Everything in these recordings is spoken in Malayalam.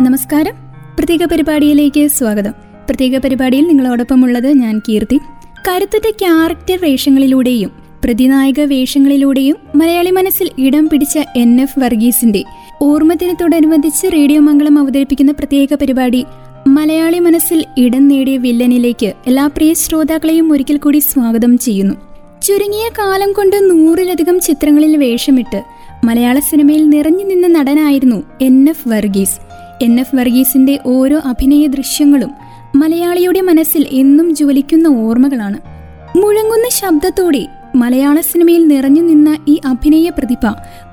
നമസ്കാരം. പ്രത്യേക പരിപാടിയിലേക്ക് സ്വാഗതം. പ്രത്യേക പരിപാടിയിൽ നിങ്ങളോടൊപ്പമുള്ളത് ഞാൻ കീർത്തി. കരുത്തുറ്റ ക്യാരക്ടർ വേഷങ്ങളിലൂടെയും പ്രതിനായക വേഷങ്ങളിലൂടെയും മലയാളി മനസ്സിൽ ഇടം പിടിച്ച എൻ. എഫ്. വർഗീസിന്റെ ഓർമ്മദിനത്തോടനുബന്ധിച്ച് റേഡിയോ മംഗളം അവതരിപ്പിക്കുന്ന പ്രത്യേക പരിപാടി മലയാളി മനസ്സിൽ ഇടം നേടിയ വില്ലനിലേക്ക് എല്ലാ പ്രിയ ശ്രോതാക്കളെയും ഒരിക്കൽ കൂടി സ്വാഗതം ചെയ്യുന്നു. ചുരുങ്ങിയ കാലം കൊണ്ട് നൂറിലധികം ചിത്രങ്ങളിൽ വേഷമിട്ട് മലയാള സിനിമയിൽ നിറഞ്ഞു നിന്ന നടനായിരുന്നു N. F. Varghese. N F വർഗീസിന്റെ ഓരോ അഭിനയ ദൃശ്യങ്ങളും മലയാളിയുടെ മനസ്സിൽ എന്നും ജ്വലിക്കുന്ന ഓർമ്മകളാണ്. മുഴങ്ങുന്ന ശബ്ദത്തോടെ മലയാള സിനിമയിൽ നിറഞ്ഞു നിന്ന ഈ അഭിനയ പ്രതിഭ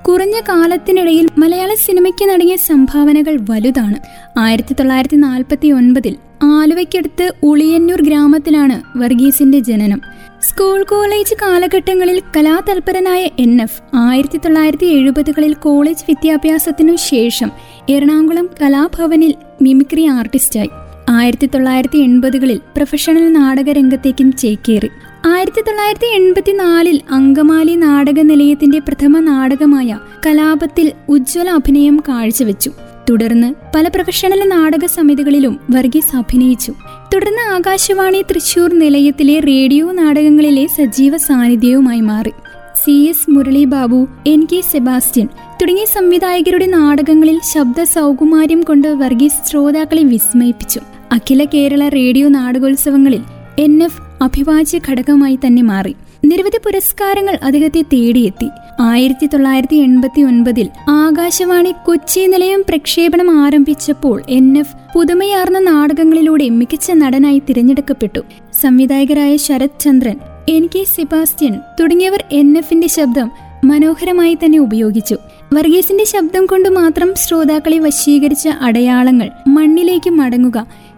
കുറഞ്ഞ കാലത്തിനിടയിൽ മലയാള സിനിമയ്ക്ക് നടങ്ങിയ സംഭാവനകൾ വലുതാണ്. ആയിരത്തി തൊള്ളായിരത്തി നാൽപ്പത്തി ഒൻപതിൽ ആലുവയ്ക്കടുത്ത് ഉളിയന്നൂർ ഗ്രാമത്തിലാണ് വർഗീസിന്റെ ജനനം. സ്കൂൾ കോളേജ് കാലഘട്ടങ്ങളിൽ കലാതൽപരനായ എൻ എഫ് ആയിരത്തി തൊള്ളായിരത്തി എഴുപതുകളിൽ കോളേജ് വിദ്യാഭ്യാസത്തിനു ശേഷം എറണാകുളം കലാഭവനിൽ മിമിക്രി ആർട്ടിസ്റ്റായി. ആയിരത്തി തൊള്ളായിരത്തി എൺപതുകളിൽ പ്രൊഫഷണൽ നാടകരംഗത്തേക്കും ചേക്കേറി. ആയിരത്തി തൊള്ളായിരത്തി എൺപത്തിനാലിൽ അങ്കമാലി നാടക നിലയത്തിന്റെ പ്രഥമ നാടകമായ കലാപത്തിൽ ഉജ്ജ്വല അഭിനയം കാഴ്ചവെച്ചു. തുടർന്ന് പല പ്രൊഫഷണൽ നാടക സമിതികളിലും വർഗീസ് അഭിനയിച്ചു. തുടർന്ന് ആകാശവാണി തൃശൂർ നിലയത്തിലെ റേഡിയോ നാടകങ്ങളിലെ സജീവ സാന്നിധ്യവുമായി മാറി. C S Murali Babu N K Sebastian തുടങ്ങിയ സംവിധായകരുടെ നാടകങ്ങളിൽ ശബ്ദ സൗകുമാര്യം കൊണ്ട് വർഗീസ് ശ്രോതാക്കളെ വിസ്മയിപ്പിച്ചു. അഖില കേരള റേഡിയോ നാടകോത്സവങ്ങളിൽ എൻ എഫ് അഭിവാജ്യ ഘടകമായി തന്നെ മാറി. നിരവധി പുരസ്കാരങ്ങൾ അദ്ദേഹത്തെ തേടിയെത്തി. ആയിരത്തി തൊള്ളായിരത്തി എൺപത്തി ഒൻപതിൽ ആകാശവാണി കൊച്ചി നിലയം പ്രക്ഷേപണം ആരംഭിച്ചപ്പോൾ എൻ എഫ് പുതുമയാർന്ന നാടകങ്ങളിലൂടെ മികച്ച നടനായി തിരഞ്ഞെടുക്കപ്പെട്ടു. സംവിധായകരായ Sarath Chandran N K Sebastian തുടങ്ങിയവർ എൻ എഫിന്റെ ശബ്ദം മനോഹരമായി തന്നെ ഉപയോഗിച്ചു. വർഗീസിന്റെ ശബ്ദം കൊണ്ട് മാത്രം ശ്രോതാക്കളെ വശീകരിച്ച അടയാളങ്ങൾ മണ്ണിലേക്ക് മടങ്ങുക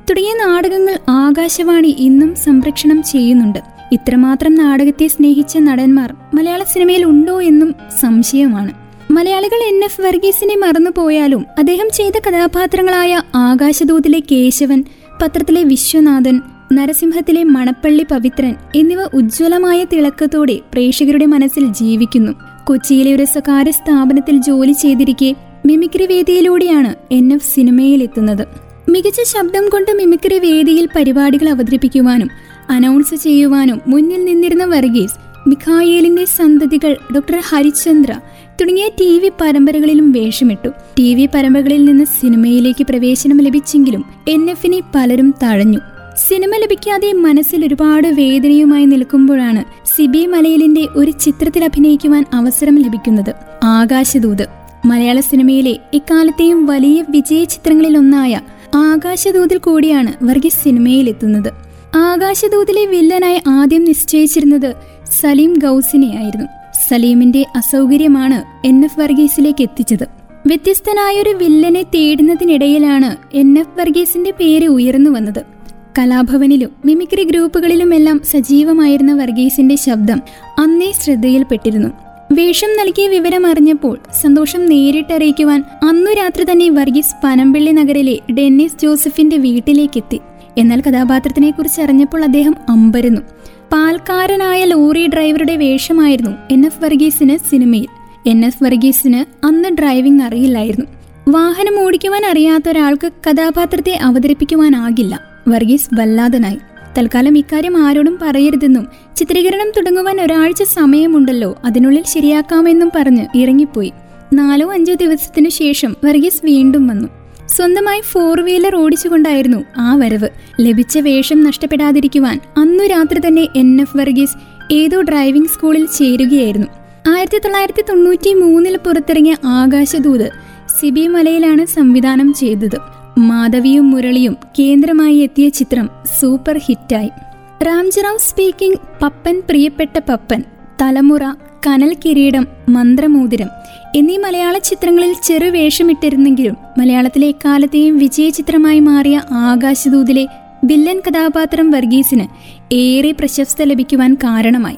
തുടങ്ങിയ നാടകങ്ങൾ ആകാശവാണി ഇന്നും സംരക്ഷണം ചെയ്യുന്നുണ്ട്. ഇത്രമാത്രം നാടകത്തെ സ്നേഹിച്ച നടന്മാർ മലയാള സിനിമയിൽ ഉണ്ടോ എന്നും സംശയമാണ്. മലയാളികൾ എൻ എഫ് വർഗീസിനെ മറന്നുപോയാലും അദ്ദേഹം ചെയ്ത കഥാപാത്രങ്ങളായ ആകാശദൂതിലെ കേശവൻ പത്രത്തിലെ വിശ്വനാഥൻ നരസിംഹത്തിലെ മണപ്പള്ളി പവിത്രൻ എന്നിവ ഉജ്ജ്വലമായ തിളക്കത്തോടെ പ്രേക്ഷകരുടെ മനസ്സിൽ ജീവിക്കുന്നു. കൊച്ചിയിലെ ഒരു സ്വകാര്യ സ്ഥാപനത്തിൽ ജോലി ചെയ്തിരിക്കെ മിമിക്രി വേദിയിലൂടെയാണ് എൻ എഫ് സിനിമയിലെത്തുന്നത്. മികച്ച ശബ്ദം കൊണ്ട് മിമിക്രി വേദിയിൽ പരിപാടികൾ അവതരിപ്പിക്കുവാനും അനൗൺസ് ചെയ്യുവാനും മുന്നിൽ നിന്നിരുന്ന വർഗീസ് മിഖായേലിന്റെ സന്തതികൾ ഡോക്ടർ ഹരിചന്ദ്ര തുടങ്ങിയ ടി വി പരമ്പരകളിലും വേഷമിട്ടു. ടി വി പരമ്പരകളിൽ നിന്ന് സിനിമയിലേക്ക് പ്രവേശനം ലഭിച്ചെങ്കിലും എൻ എഫിനെ പലരും തഴഞ്ഞു. സിനിമ ലഭിക്കാതെ മനസ്സിൽ ഒരുപാട് വേദനയുമായി നിൽക്കുമ്പോഴാണ് സിബി മലയിലിന്റെ ഒരു ചിത്രത്തിൽ അഭിനയിക്കുവാൻ അവസരം ലഭിക്കുന്നത്. ആകാശദൂത്. മലയാള സിനിമയിലെ ഇക്കാലത്തെയും വലിയ വിജയ ചിത്രങ്ങളിലൊന്നായ ആകാശദൂതിൽ കൂടിയാണ് വർഗീസ് സിനിമയിലെത്തുന്നത്. ആകാശദൂതിലെ വില്ലനായി ആദ്യം നിശ്ചയിച്ചിരുന്നത് സലീം ഗൗസിനെയായിരുന്നു. സലീമിന്റെ അസൗകര്യമാണ് എൻ എഫ് വർഗീസിലേക്ക് എത്തിച്ചത്. വ്യത്യസ്തനായൊരു വില്ലനെ തേടുന്നതിനിടയിലാണ് എൻ എഫ് വർഗീസിന്റെ പേര് ഉയർന്നു വന്നത്. കലാഭവനിലും മിമിക്രി ഗ്രൂപ്പുകളിലുമെല്ലാം സജീവമായിരുന്ന വർഗീസിന്റെ ശബ്ദം അന്നേ ശ്രദ്ധയിൽപ്പെട്ടിരുന്നു. വേഷം നൽകിയ വിവരം അറിഞ്ഞപ്പോൾ സന്തോഷം നേരിട്ടറിയിക്കുവാൻ അന്നു രാത്രി തന്നെ വർഗീസ് പനമ്പിള്ളി നഗരിലെ ഡെന്നിസ് ജോസഫിന്റെ വീട്ടിലേക്കെത്തി. എന്നാൽ കഥാപാത്രത്തിനെ കുറിച്ച് അറിഞ്ഞപ്പോൾ അദ്ദേഹം അമ്പരുന്നു. പാൽക്കാരനായ ലോറി ഡ്രൈവറുടെ വേഷമായിരുന്നു എൻ എഫ് വർഗീസിന് സിനിമയിൽ. എൻ എഫ് വർഗീസിന് അന്ന് ഡ്രൈവിംഗ് അറിയില്ലായിരുന്നു. വാഹനം ഓടിക്കുവാൻ അറിയാത്ത ഒരാൾക്ക് കഥാപാത്രത്തെ അവതരിപ്പിക്കുവാനാകില്ല. വർഗീസ് വല്ലാതനായി. തൽക്കാലം ഇക്കാര്യം ആരോടും പറയരുതെന്നും ചിത്രീകരണം തുടങ്ങുവാൻ ഒരാഴ്ച സമയമുണ്ടല്ലോ അതിനുള്ളിൽ ശരിയാക്കാമെന്നും പറഞ്ഞ് ഇറങ്ങിപ്പോയി. നാലോ അഞ്ചോ ദിവസത്തിനു ശേഷം വർഗീസ് വീണ്ടും വന്നു. സ്വന്തമായി ഫോർ വീലർ ഓടിച്ചുകൊണ്ടായിരുന്നു ആ വരവ്. ലഭിച്ച വേഷം നഷ്ടപ്പെടാതിരിക്കുവാൻ അന്നു രാത്രി തന്നെ എൻ എഫ് വർഗീസ് ഏതോ ഡ്രൈവിംഗ് സ്കൂളിൽ ചേരുകയായിരുന്നു. ആയിരത്തി തൊള്ളായിരത്തി തൊണ്ണൂറ്റി മൂന്നിൽ പുറത്തിറങ്ങിയ ആകാശദൂത് സിബി മലയിലാണ് സംവിധാനം ചെയ്തത്. മാധവിയും മുരളിയും കേന്ദ്രമായി എത്തിയ ചിത്രം സൂപ്പർ ഹിറ്റായി. റാംജറാവ് സ്പീക്കിംഗ് പപ്പൻ പ്രിയപ്പെട്ട പപ്പൻ തലമുറ കനൽ കിരീടം മന്ത്രമോതിരം എന്നീ മലയാള ചിത്രങ്ങളിൽ ചെറു വേഷമിട്ടിരുന്നെങ്കിലും മലയാളത്തിലെ എക്കാലത്തെയും വിജയ ചിത്രമായി മാറിയ ആകാശദൂതിലെ വില്ലൻ കഥാപാത്രം വർഗീസിന് ഏറെ പ്രശസ്ത ലഭിക്കുവാൻ കാരണമായി.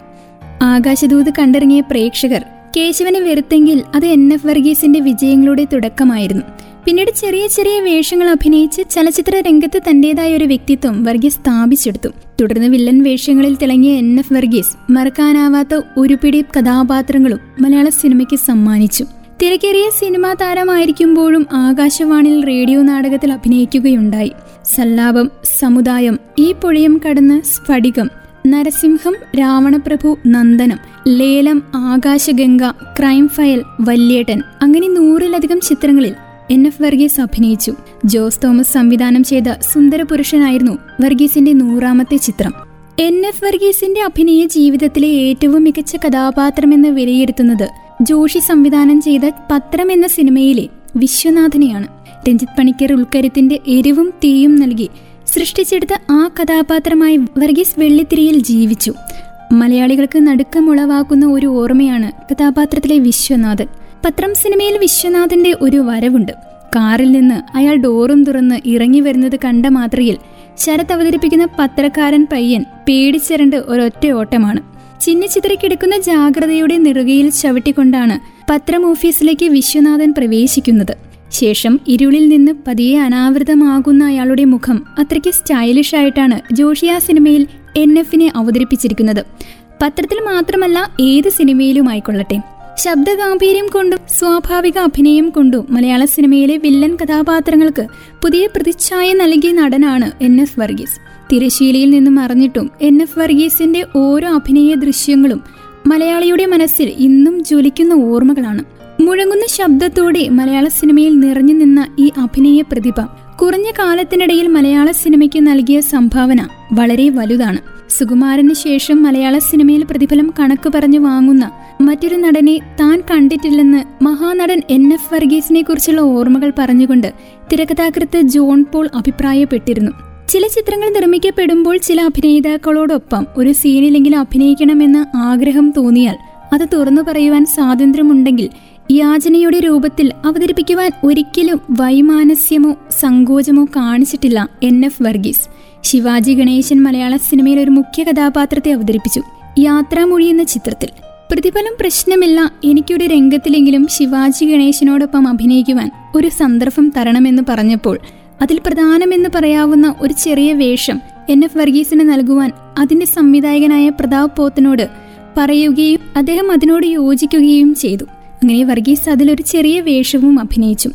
ആകാശദൂത് കണ്ടിറങ്ങിയ പ്രേക്ഷകർ കേശവനെ വെറുത്തെങ്കിൽ അത് എൻ എഫ് വർഗീസിന്റെ വിജയങ്ങളുടെ തുടക്കമായിരുന്നു. പിന്നീട് ചെറിയ ചെറിയ വേഷങ്ങൾ അഭിനയിച്ച് ചലച്ചിത്ര രംഗത്ത് തന്റേതായ ഒരു വ്യക്തിത്വം വർഗീസ് സ്ഥാപിച്ചെടുത്തു. തുടർന്ന് വില്ലൻ വേഷങ്ങളിൽ തിളങ്ങിയ എൻ. എഫ്. വർഗീസ് മറക്കാനാവാത്ത ഒരു പിടി കഥാപാത്രങ്ങളും മലയാള സിനിമയ്ക്ക് സമ്മാനിച്ചു. തിരക്കേറിയ സിനിമാ താരമായിരിക്കുമ്പോഴും ആകാശവാണിയിൽ റേഡിയോ നാടകത്തിൽ അഭിനയിക്കുകയുണ്ടായി. സല്ലാപം സമുദായം ഈ പുഴയും കടന്ന് സ്ഫടികം നരസിംഹം രാവണപ്രഭു നന്ദനം ലേലം ആകാശഗംഗ ക്രൈം ഫയൽ വല്യേട്ടൻ അങ്ങനെ നൂറിലധികം ചിത്രങ്ങളിൽ എൻ എഫ് വർഗീസ് അഭിനയിച്ചു. ജോസ് തോമസ് സംവിധാനം ചെയ്ത സുന്ദരപുരുഷനായിരുന്നു വർഗീസിന്റെ നൂറാമത്തെ ചിത്രം. എൻ എഫ് വർഗീസിന്റെ അഭിനയ ജീവിതത്തിലെ ഏറ്റവും മികച്ച കഥാപാത്രമെന്ന് വിലയിരുത്തുന്നത് ജോഷി സംവിധാനം ചെയ്ത പത്രം എന്ന സിനിമയിലെ വിശ്വനാഥനെയാണ്. രഞ്ജിത് പണിക്കർ ഉൾക്കരുത്തിന്റെ എരിവും തീയും നൽകി സൃഷ്ടിച്ചെടുത്ത ആ കഥാപാത്രമായി വർഗീസ് വെള്ളിത്തിരിയിൽ ജീവിച്ചു. മലയാളികൾക്ക് നടുക്കമുളവാക്കുന്ന ഒരു ഓർമ്മയാണ് കഥാപാത്രത്തിലെ വിശ്വനാഥൻ. പത്രം സിനിമയിൽ വിശ്വനാഥിന്റെ ഒരു വരവുണ്ട്. കാറിൽ നിന്ന് അയാൾ ഡോറും തുറന്ന് ഇറങ്ങി വരുന്നത് കണ്ട മാത്രയിൽ ശരത് അവതരിപ്പിക്കുന്ന പത്രക്കാരൻ പയ്യൻ പേടിച്ചിരണ്ട് ഒരൊറ്റ ഓട്ടമാണ്. ചിന്നി ചിന്നിച്ചിതറിക്കിടക്കുന്ന ജാഗ്രതയുടെ നെറുകയിൽ ചവിട്ടിക്കൊണ്ടാണ് പത്രം ഓഫീസിലേക്ക് വിശ്വനാഥൻ പ്രവേശിക്കുന്നത്. ശേഷം ഇരുളിൽ നിന്ന് പതിയെ അനാവൃതമാകുന്ന അയാളുടെ മുഖം അത്രയ്ക്ക് സ്റ്റൈലിഷ് ആയിട്ടാണ് ജോഷി സിനിമയിൽ എൻ എഫിനെ അവതരിപ്പിച്ചിരിക്കുന്നത്. പത്രത്തിൽ മാത്രമല്ല ഏത് സിനിമയിലും ആയിക്കൊള്ളട്ടെ. ശബ്ദഗാംഭീര്യം കൊണ്ടും സ്വാഭാവിക അഭിനയം കൊണ്ടും മലയാള സിനിമയിലെ വില്ലൻ കഥാപാത്രങ്ങൾക്ക് പുതിയ പ്രതിച്ഛായ നൽകിയ നടനാണ് എൻ എഫ് വർഗീസ്. തിരശീലയിൽ നിന്നും അറിഞ്ഞിട്ടും എൻ എഫ് വർഗീസിന്റെ ഓരോ അഭിനയ ദൃശ്യങ്ങളും മലയാളിയുടെ മനസ്സിൽ ഇന്നും ജ്വലിക്കുന്ന ഓർമ്മകളാണ്. മുഴങ്ങുന്ന ശബ്ദത്തോടെ മലയാള സിനിമയിൽ നിറഞ്ഞു നിന്ന ഈ അഭിനയ പ്രതിഭ കുറഞ്ഞ കാലത്തിനിടയിൽ മലയാള സിനിമയ്ക്ക് നൽകിയ സംഭാവന വളരെ വലുതാണ്. സുകുമാരന് ശേഷം മലയാള സിനിമയിൽ പ്രതിഫലം കണക്ക് പറഞ്ഞു വാങ്ങുന്ന മറ്റൊരു നടനെ താൻ കണ്ടിട്ടില്ലെന്ന് മഹാനടൻ എൻ എഫ് വർഗീസിനെ കുറിച്ചുള്ള ഓർമ്മകൾ പറഞ്ഞുകൊണ്ട് തിരക്കഥാകൃത്ത് ജോൺ പോൾ അഭിപ്രായപ്പെട്ടിരുന്നു. ചില ചിത്രങ്ങൾ നിർമ്മിക്കപ്പെടുമ്പോൾ ചില അഭിനേതാക്കളോടൊപ്പം ഒരു സീനിലെങ്കിലും അഭിനയിക്കണമെന്ന് ആഗ്രഹം തോന്നിയാൽ അത് തുറന്നു പറയുവാൻ സ്വാതന്ത്ര്യമുണ്ടെങ്കിൽ യാചനയുടെ രൂപത്തിൽ അവതരിപ്പിക്കുവാൻ ഒരിക്കലും വൈമാനസ്യമോ സങ്കോചമോ കാണിച്ചിട്ടില്ല എൻ എഫ് വർഗീസ്. ശിവാജി ഗണേശൻ മലയാള സിനിമയിൽ ഒരു മുഖ്യ കഥാപാത്രത്തെ അവതരിപ്പിച്ചു. യാത്രാമൊഴി എന്ന ചിത്രത്തിൽ. പ്രതിഫലം പ്രശ്നമില്ല എനിക്കൊരു രംഗത്തിലെങ്കിലും ശിവാജി ഗണേശനോടൊപ്പം അഭിനയിക്കുവാൻ ഒരു സന്ദർഭം തരണമെന്ന് പറഞ്ഞപ്പോൾ അതിൽ പ്രധാനമെന്ന് പറയാവുന്ന ഒരു ചെറിയ വേഷം എൻ എഫ് വർഗീസിന് നൽകുവാൻ അതിന്റെ സംവിധായകനായ പ്രതാപ് പോത്തനോട് പറയുകയും അദ്ദേഹം അതിനോട് യോജിക്കുകയും ചെയ്തു. അങ്ങനെ വർഗീസ് അതിലൊരു ചെറിയ വേഷവും അഭിനയിച്ചു.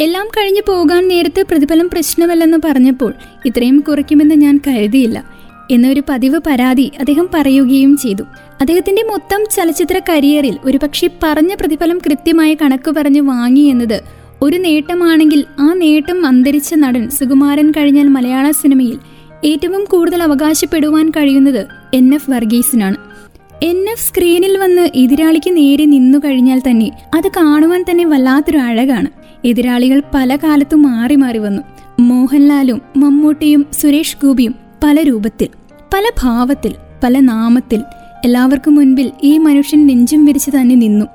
എല്ലാം കഴിഞ്ഞു പോകാൻ നേരത്തെ പ്രതിഫലം പ്രശ്നമല്ലെന്ന് പറഞ്ഞപ്പോൾ ഇത്രയും കുറയ്ക്കുമെന്ന് ഞാൻ കരുതിയില്ല. എന്നൊരു പതിവ് പരാതി അദ്ദേഹം പറയുകയും ചെയ്തു. അദ്ദേഹത്തിന്റെ മൊത്തം ചലച്ചിത്ര കരിയറിൽ ഒരുപക്ഷെ പറഞ്ഞ പ്രതിഫലം കൃത്യമായ കണക്ക് പറഞ്ഞ് വാങ്ങി എന്നത് ഒരു നേട്ടമാണെങ്കിൽ ആ നേട്ടം അന്തരിച്ച നടൻ സുകുമാരൻ കഴിഞ്ഞാൽ മലയാള സിനിമയിൽ ഏറ്റവും കൂടുതൽ അവകാശപ്പെടുവാൻ കഴിയുന്നത് എൻ എഫ് വർഗീസിനാണ്. എൻ എഫ് സ്ക്രീനിൽ വന്ന് എതിരാളിക്ക് നേരെ നിന്നു കഴിഞ്ഞാൽ തന്നെ അത് കാണുവാൻ തന്നെ വല്ലാത്തൊരു അഴകാണ്. എതിരാളികൾ പല കാലത്തും മാറി മാറി വന്നു. മോഹൻലാലും മമ്മൂട്ടിയും സുരേഷ് ഗോപിയും പല രൂപത്തിൽ പല ഭാവത്തിൽ പല നാമത്തിൽ എല്ലാവർക്കും മുൻപിൽ ഈ മനുഷ്യൻ നെഞ്ചും വിരിച്ചു തന്നെ നിന്നു.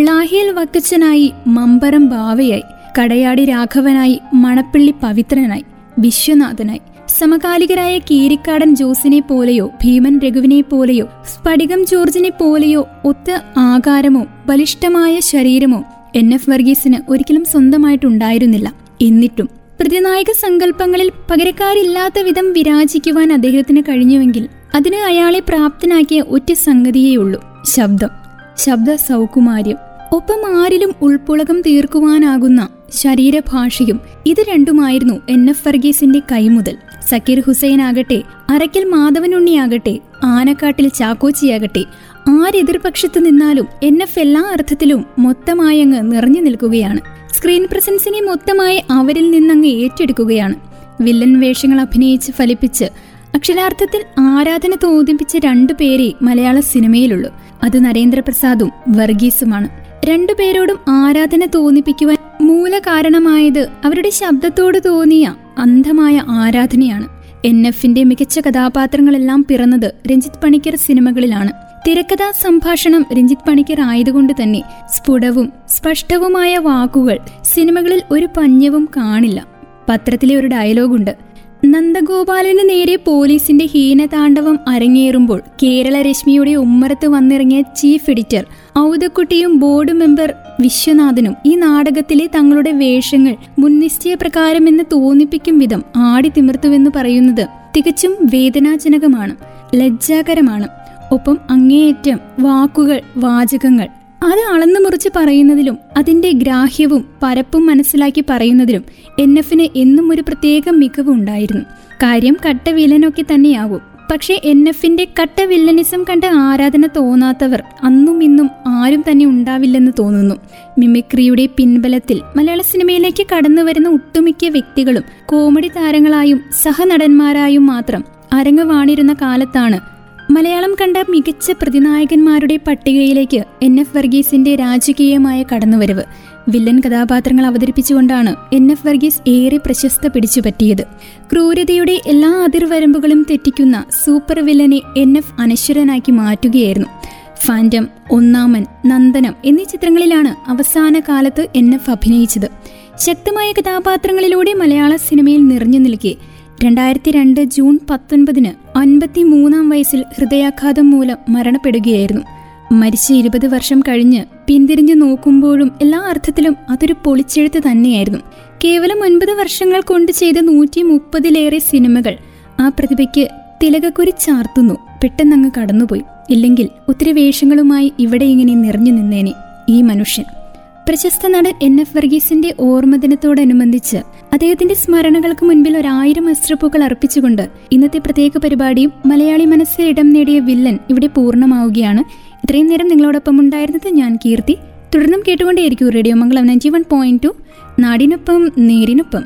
ലാഹിയൽ വക്കച്ചനായി മമ്പരം ബാവയായി കടയാടി രാഘവനായി മണപ്പള്ളി പവിത്രനായി വിശ്വനാഥനായി. സമകാലികരായ കീരിക്കാടൻ ജോസിനെ പോലെയോ ഭീമൻ രഘുവിനെ പോലെയോ സ്ഫടികം ജോർജിനെ പോലെയോ ഒത്ത ആകാരമോ ബലിഷ്ഠമായ ശരീരമോ എൻ എഫ് വർഗീസിന് ഒരിക്കലും സ്വന്തമായിട്ടുണ്ടായിരുന്നില്ല. എന്നിട്ടും പ്രതിനായക സങ്കല്പങ്ങളിൽ പകരക്കാരില്ലാത്ത വിധം വിരാജിക്കുവാൻ അദ്ദേഹത്തിന് കഴിഞ്ഞുവെങ്കിൽ അതിന് അയാളെ പ്രാപ്തനാക്കിയ ഒറ്റ സംഗതിയേയുള്ളൂ ശബ്ദം ശബ്ദ സൗകുമാര്യം. ഒപ്പം ആരിലും ഉൾപ്പുളകം തീർക്കുവാനാകുന്ന ശരീരഭാഷയും ഇത് രണ്ടുമായിരുന്നു എൻ എഫ് വർഗീസിന്റെ കൈമുതൽ. സക്കീർ ഹുസൈൻ ആകട്ടെ അരക്കൽ മാധവനുണ്ണിയാകട്ടെ ആനക്കാട്ടിൽ ചാക്കോച്ചിയാകട്ടെ ആരെതിർപക്ഷത്ത് നിന്നാലും എൻ എഫ് എല്ലാ അർത്ഥത്തിലും മൊത്തമായി അങ്ങ് നിറഞ്ഞു നിൽക്കുകയാണ്. സ്ക്രീൻ പ്രസൻസിനെ മൊത്തമായി അവരിൽ നിന്നങ്ങ് ഏറ്റെടുക്കുകയാണ്. വില്ലൻ വേഷങ്ങൾ അഭിനയിച്ച് ഫലിപ്പിച്ച് അക്ഷരാർത്ഥത്തിൽ ആരാധന തോന്നിപ്പിച്ച രണ്ടു പേരെ മലയാള സിനിമയിലുള്ളൂ. അത് നരേന്ദ്രപ്രസാദും വർഗീസുമാണ്. രണ്ടുപേരോടും ആരാധന തോന്നിപ്പിക്കുവാൻ മൂലകാരണമായത് അവരുടെ ശബ്ദത്തോട് തോന്നിയ അന്ധമായ ആരാധനയാണ്. എൻ എഫിന്റെ മികച്ച കഥാപാത്രങ്ങളെല്ലാം പിറന്നത് രഞ്ജിത്ത് പണിക്കർ സിനിമകളിലാണ്. തിരക്കഥാ സംഭാഷണം രഞ്ജിത്ത് പണിക്കർ ആയതുകൊണ്ട് തന്നെ സ്ഫുടവും സ്പഷ്ടവുമായ വാക്കുകൾ സിനിമകളിൽ ഒരു പഞ്ഞവും കാണില്ല. പത്രത്തിലെ ഒരു ഡയലോഗുണ്ട്. നന്ദഗോപാലന് നേരെ പോലീസിന്റെ ഹീനതാണ്ഡവം അരങ്ങേറുമ്പോൾ കേരള രശ്മിയുടെ ഉമ്മറത്ത് വന്നിറങ്ങിയ ചീഫ് എഡിറ്റർ ഔതക്കുട്ടിയും ബോർഡ് മെമ്പർ വിശ്വനാഥനും ഈ നാടകത്തിലെ തങ്ങളുടെ വേഷങ്ങൾ മുൻനിശ്ചയ പ്രകാരമെന്ന് തോന്നിപ്പിക്കും വിധം ആടി തിമിർത്തുവെന്ന് പറയുന്നത് തികച്ചും വേദനാജനകമാണ് ലജ്ജാകരമാണ്. ഒപ്പം അങ്ങേയറ്റം വാക്കുകൾ വാചകങ്ങൾ അത് അളന്നു മുറിച്ച് പറയുന്നതിലും അതിന്റെ ഗ്രാഹ്യവും പരപ്പും മനസ്സിലാക്കി പറയുന്നതിലും എൻ എഫിന് എന്നും ഒരു പ്രത്യേക മികവുണ്ടായിരുന്നു കാര്യം കട്ട വില്ലനൊക്കെ തന്നെയാവും. പക്ഷേ എൻ എഫിന്റെ കട്ടവില്ലനിസം കണ്ട് ആരാധന തോന്നാത്തവർ അന്നും ഇന്നും ആരും തന്നെ ഉണ്ടാവില്ലെന്ന് തോന്നുന്നു. മിമിക്രിയുടെ പിൻബലത്തിൽ മലയാള സിനിമയിലേക്ക് കടന്നു വരുന്ന ഒട്ടുമിക്ക വ്യക്തികളും കോമഡി താരങ്ങളായും സഹനടന്മാരായും മാത്രം അരങ്ങ് കാലത്താണ് മലയാളം കണ്ട മികച്ച പ്രതിനായകന്മാരുടെ പട്ടികയിലേക്ക് എൻ എഫ് വർഗീസിന്റെ രാജകീയമായ കടന്നുവരവ്. വില്ലൻ കഥാപാത്രങ്ങൾ അവതരിപ്പിച്ചുകൊണ്ടാണ് എൻ എഫ് വർഗീസ് ഏറെ പ്രശസ്ത പിടിച്ചുപറ്റിയത്. ക്രൂരതയുടെ എല്ലാ അതിർവരമ്പുകളും തെറ്റിക്കുന്ന സൂപ്പർ വില്ലനെ എൻ എഫ് അനശ്വരനാക്കി മാറ്റുകയായിരുന്നു. ഫാന്റം ഒന്നാമൻ നന്ദനം എന്നീ ചിത്രങ്ങളിലാണ് അവസാന കാലത്ത് എൻ എഫ് അഭിനയിച്ചത്. ശക്തമായ കഥാപാത്രങ്ങളിലൂടെ മലയാള സിനിമയിൽ നിറഞ്ഞു നിൽക്കെ രണ്ടായിരത്തി രണ്ട് ജൂൺ പത്തൊൻപതിന് അൻപത്തി മൂന്നാം വയസ്സിൽ ഹൃദയാഘാതം മൂലം മരണപ്പെടുകയായിരുന്നു. മരിച്ച ഇരുപത് വർഷം കഴിഞ്ഞ് പിന്തിരിഞ്ഞു നോക്കുമ്പോഴും എല്ലാ അർത്ഥത്തിലും അതൊരു പൊളിച്ചെഴുത്ത് തന്നെയായിരുന്നു. കേവലം ഒൻപത് വർഷങ്ങൾ കൊണ്ട് ചെയ്ത നൂറ്റി മുപ്പതിലേറെ സിനിമകൾ ആ പ്രതിഭയ്ക്ക് തിലകക്കുരി ചാർത്തുന്നു. പെട്ടെന്നങ്ങ് കടന്നുപോയി. ഇല്ലെങ്കിൽ ഒത്തിരി വേഷങ്ങളുമായി ഇവിടെ ഇങ്ങനെ നിറഞ്ഞു നിന്നേനെ ഈ മനുഷ്യൻ. പ്രശസ്ത നടൻ എൻ എഫ് വർഗീസിന്റെ ഓർമ്മദിനത്തോടനുബന്ധിച്ച് അദ്ദേഹത്തിന്റെ സ്മരണകൾക്ക് മുൻപിൽ ഒരായിരം അസ്ത്രപ്പൂക്കൾ അർപ്പിച്ചുകൊണ്ട് ഇന്നത്തെ പ്രത്യേക പരിപാടിയും മലയാളി മനസ്സിൽ ഇടം നേടിയ വില്ലൻ ഇവിടെ പൂർണമാവുകയാണ്. ഇത്രയും നേരം നിങ്ങളോടൊപ്പം ഉണ്ടായിരുന്നത് ഞാൻ കീർത്തി. തുടർന്നും കേട്ടുകൊണ്ടേയിരിക്കും radio Mangalam ninety one point two നാടിനൊപ്പം നേരിനൊപ്പം.